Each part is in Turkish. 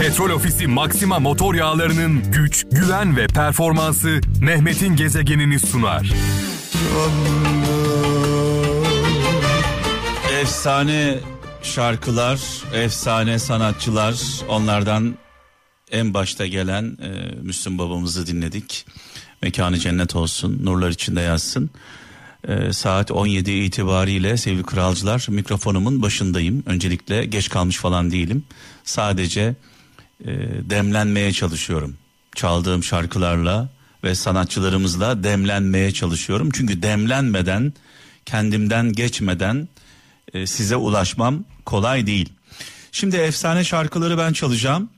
Petrol Ofisi Maxima motor yağlarının güç, güven ve performansı Mehmet'in gezegenini sunar. Efsane şarkılar, efsane sanatçılar onlardan en başta gelen e, Müslüm babamızı dinledik. Mekanı cennet olsun, nurlar içinde yazsın. E, saat 17 itibariyle sevgili kralcılar mikrofonumun başındayım. Öncelikle geç kalmış falan değilim. Sadece e, demlenmeye çalışıyorum. Çaldığım şarkılarla ve sanatçılarımızla demlenmeye çalışıyorum. Çünkü demlenmeden, kendimden geçmeden e, size ulaşmam kolay değil. Şimdi efsane şarkıları ben çalacağım.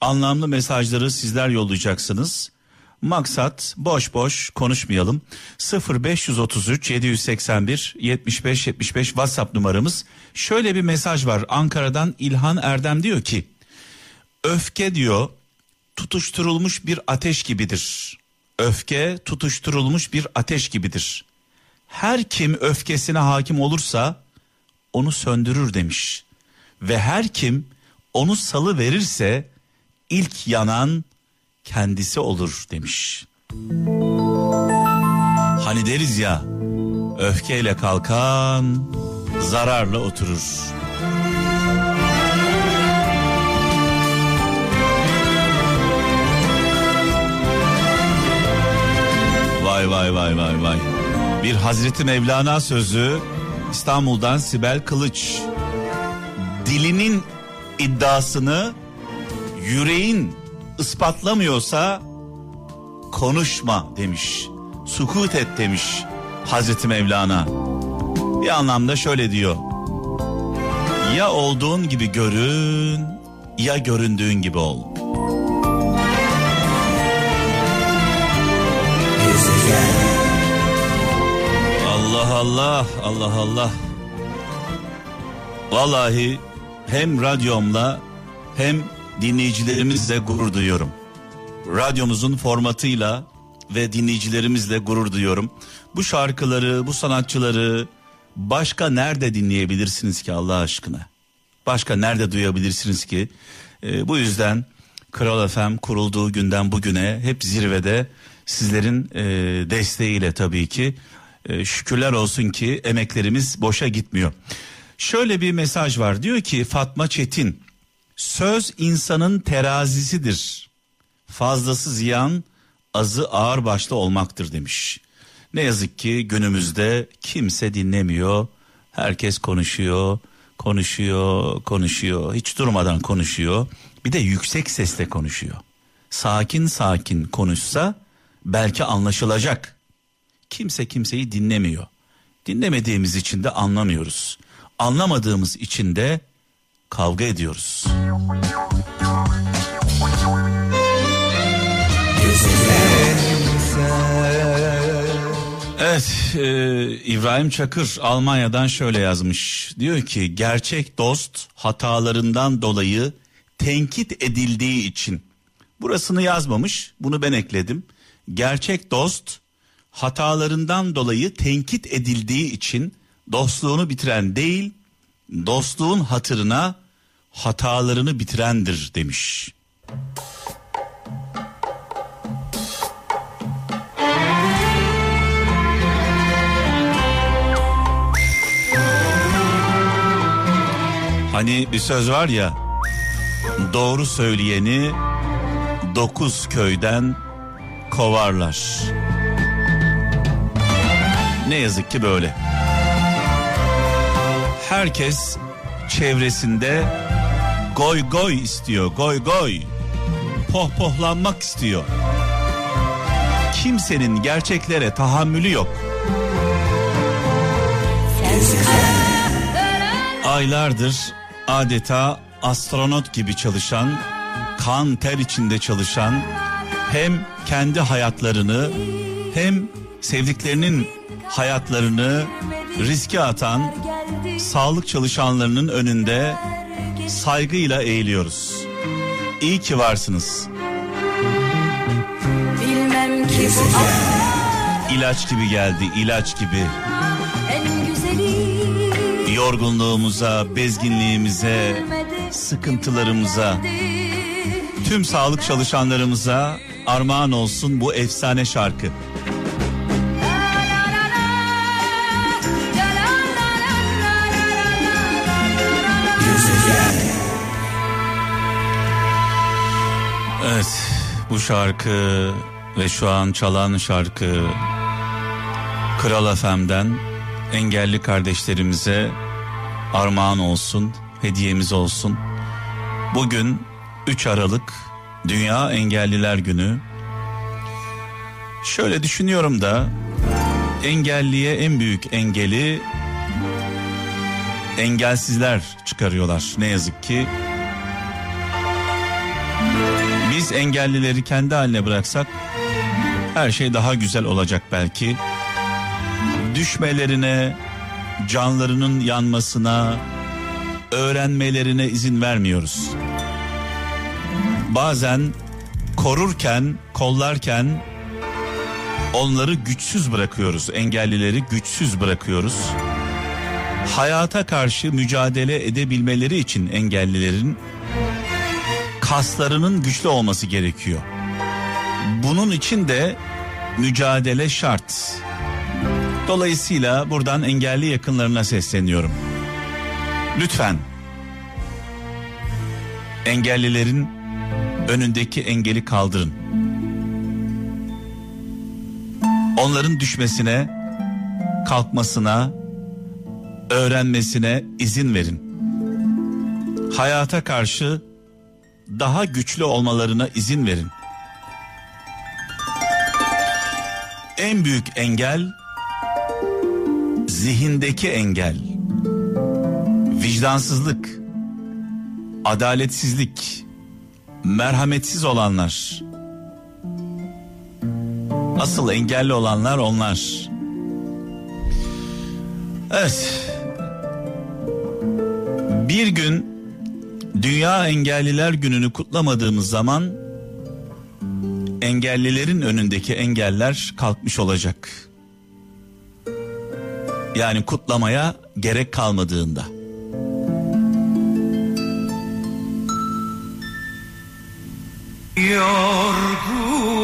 Anlamlı mesajları sizler yollayacaksınız. Maksat boş boş konuşmayalım. 0533 781 75 75 WhatsApp numaramız. Şöyle bir mesaj var. Ankara'dan İlhan Erdem diyor ki öfke diyor tutuşturulmuş bir ateş gibidir. Öfke tutuşturulmuş bir ateş gibidir. Her kim öfkesine hakim olursa onu söndürür demiş. Ve her kim onu salı verirse ilk yanan kendisi olur demiş. Hani deriz ya öfkeyle kalkan zararla oturur. Vay vay vay vay vay. Bir Hazreti Mevlana sözü İstanbul'dan Sibel Kılıç. Dilinin iddiasını yüreğin ispatlamıyorsa konuşma demiş. Sukut et demiş Hazreti Mevlana. Bir anlamda şöyle diyor. Ya olduğun gibi görün ya göründüğün gibi ol. Allah Allah Allah Allah. Vallahi hem radyomla hem dinleyicilerimizle gurur duyuyorum. Radyomuzun formatıyla ve dinleyicilerimizle gurur duyuyorum. Bu şarkıları, bu sanatçıları başka nerede dinleyebilirsiniz ki Allah aşkına? Başka nerede duyabilirsiniz ki? Ee, bu yüzden Kral FM kurulduğu günden bugüne hep zirvede sizlerin e, desteğiyle tabii ki e, şükürler olsun ki emeklerimiz boşa gitmiyor. Şöyle bir mesaj var diyor ki Fatma Çetin söz insanın terazisidir. Fazlası ziyan azı ağır başlı olmaktır demiş. Ne yazık ki günümüzde kimse dinlemiyor. Herkes konuşuyor, konuşuyor, konuşuyor. Hiç durmadan konuşuyor. Bir de yüksek sesle konuşuyor. Sakin sakin konuşsa belki anlaşılacak. Kimse kimseyi dinlemiyor. Dinlemediğimiz için de anlamıyoruz. Anlamadığımız için de kavga ediyoruz. Evet e, İbrahim Çakır Almanya'dan şöyle yazmış. Diyor ki gerçek dost hatalarından dolayı tenkit edildiği için. Burasını yazmamış bunu ben ekledim. Gerçek dost hatalarından dolayı tenkit edildiği için dostluğunu bitiren değil dostluğun hatırına hatalarını bitirendir demiş. Hani bir söz var ya doğru söyleyeni dokuz köyden kovarlar. Ne yazık ki böyle. Herkes çevresinde goy goy istiyor, goy goy. Pohpohlanmak istiyor. Kimsenin gerçeklere tahammülü yok. Aylardır adeta astronot gibi çalışan, kan ter içinde çalışan, hem kendi hayatlarını hem sevdiklerinin hayatlarını riske atan sağlık çalışanlarının önünde saygıyla eğiliyoruz. İyi ki varsınız. Bilmem ki bu İlaç gibi geldi, ilaç gibi. en güzeli Yorgunluğumuza, bezginliğimize, sıkıntılarımıza, tüm sağlık çalışanlarımıza armağan olsun bu efsane şarkı. Evet bu şarkı ve şu an çalan şarkı Kral FM'den engelli kardeşlerimize armağan olsun, hediyemiz olsun. Bugün 3 Aralık Dünya Engelliler Günü. Şöyle düşünüyorum da engelliye en büyük engeli engelsizler çıkarıyorlar ne yazık ki. Biz engellileri kendi haline bıraksak her şey daha güzel olacak belki. Düşmelerine, canlarının yanmasına, öğrenmelerine izin vermiyoruz. Bazen korurken, kollarken onları güçsüz bırakıyoruz. Engellileri güçsüz bırakıyoruz. Hayata karşı mücadele edebilmeleri için engellilerin kaslarının güçlü olması gerekiyor. Bunun için de mücadele şart. Dolayısıyla buradan engelli yakınlarına sesleniyorum. Lütfen engellilerin önündeki engeli kaldırın. Onların düşmesine, kalkmasına, öğrenmesine izin verin. Hayata karşı daha güçlü olmalarına izin verin. En büyük engel zihindeki engel. Vicdansızlık, adaletsizlik, merhametsiz olanlar. Asıl engelli olanlar onlar. Evet. Bir gün Dünya Engelliler Günü'nü kutlamadığımız zaman engellilerin önündeki engeller kalkmış olacak. Yani kutlamaya gerek kalmadığında. Yorgunum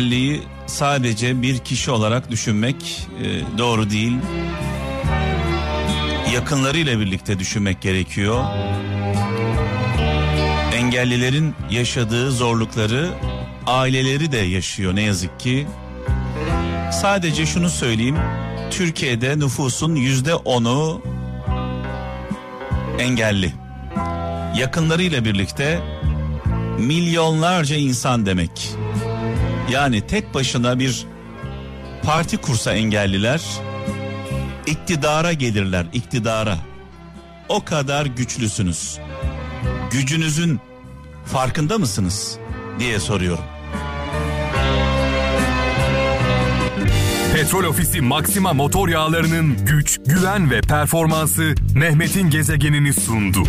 engelliyi sadece bir kişi olarak düşünmek e, doğru değil. Yakınlarıyla birlikte düşünmek gerekiyor. Engellilerin yaşadığı zorlukları aileleri de yaşıyor ne yazık ki. Sadece şunu söyleyeyim. Türkiye'de nüfusun yüzde onu engelli. Yakınlarıyla birlikte milyonlarca insan demek. Yani tek başına bir parti kursa engelliler iktidara gelirler iktidara. O kadar güçlüsünüz. Gücünüzün farkında mısınız diye soruyorum. Petrol Ofisi Maxima motor yağlarının güç, güven ve performansı Mehmet'in gezegenini sundu.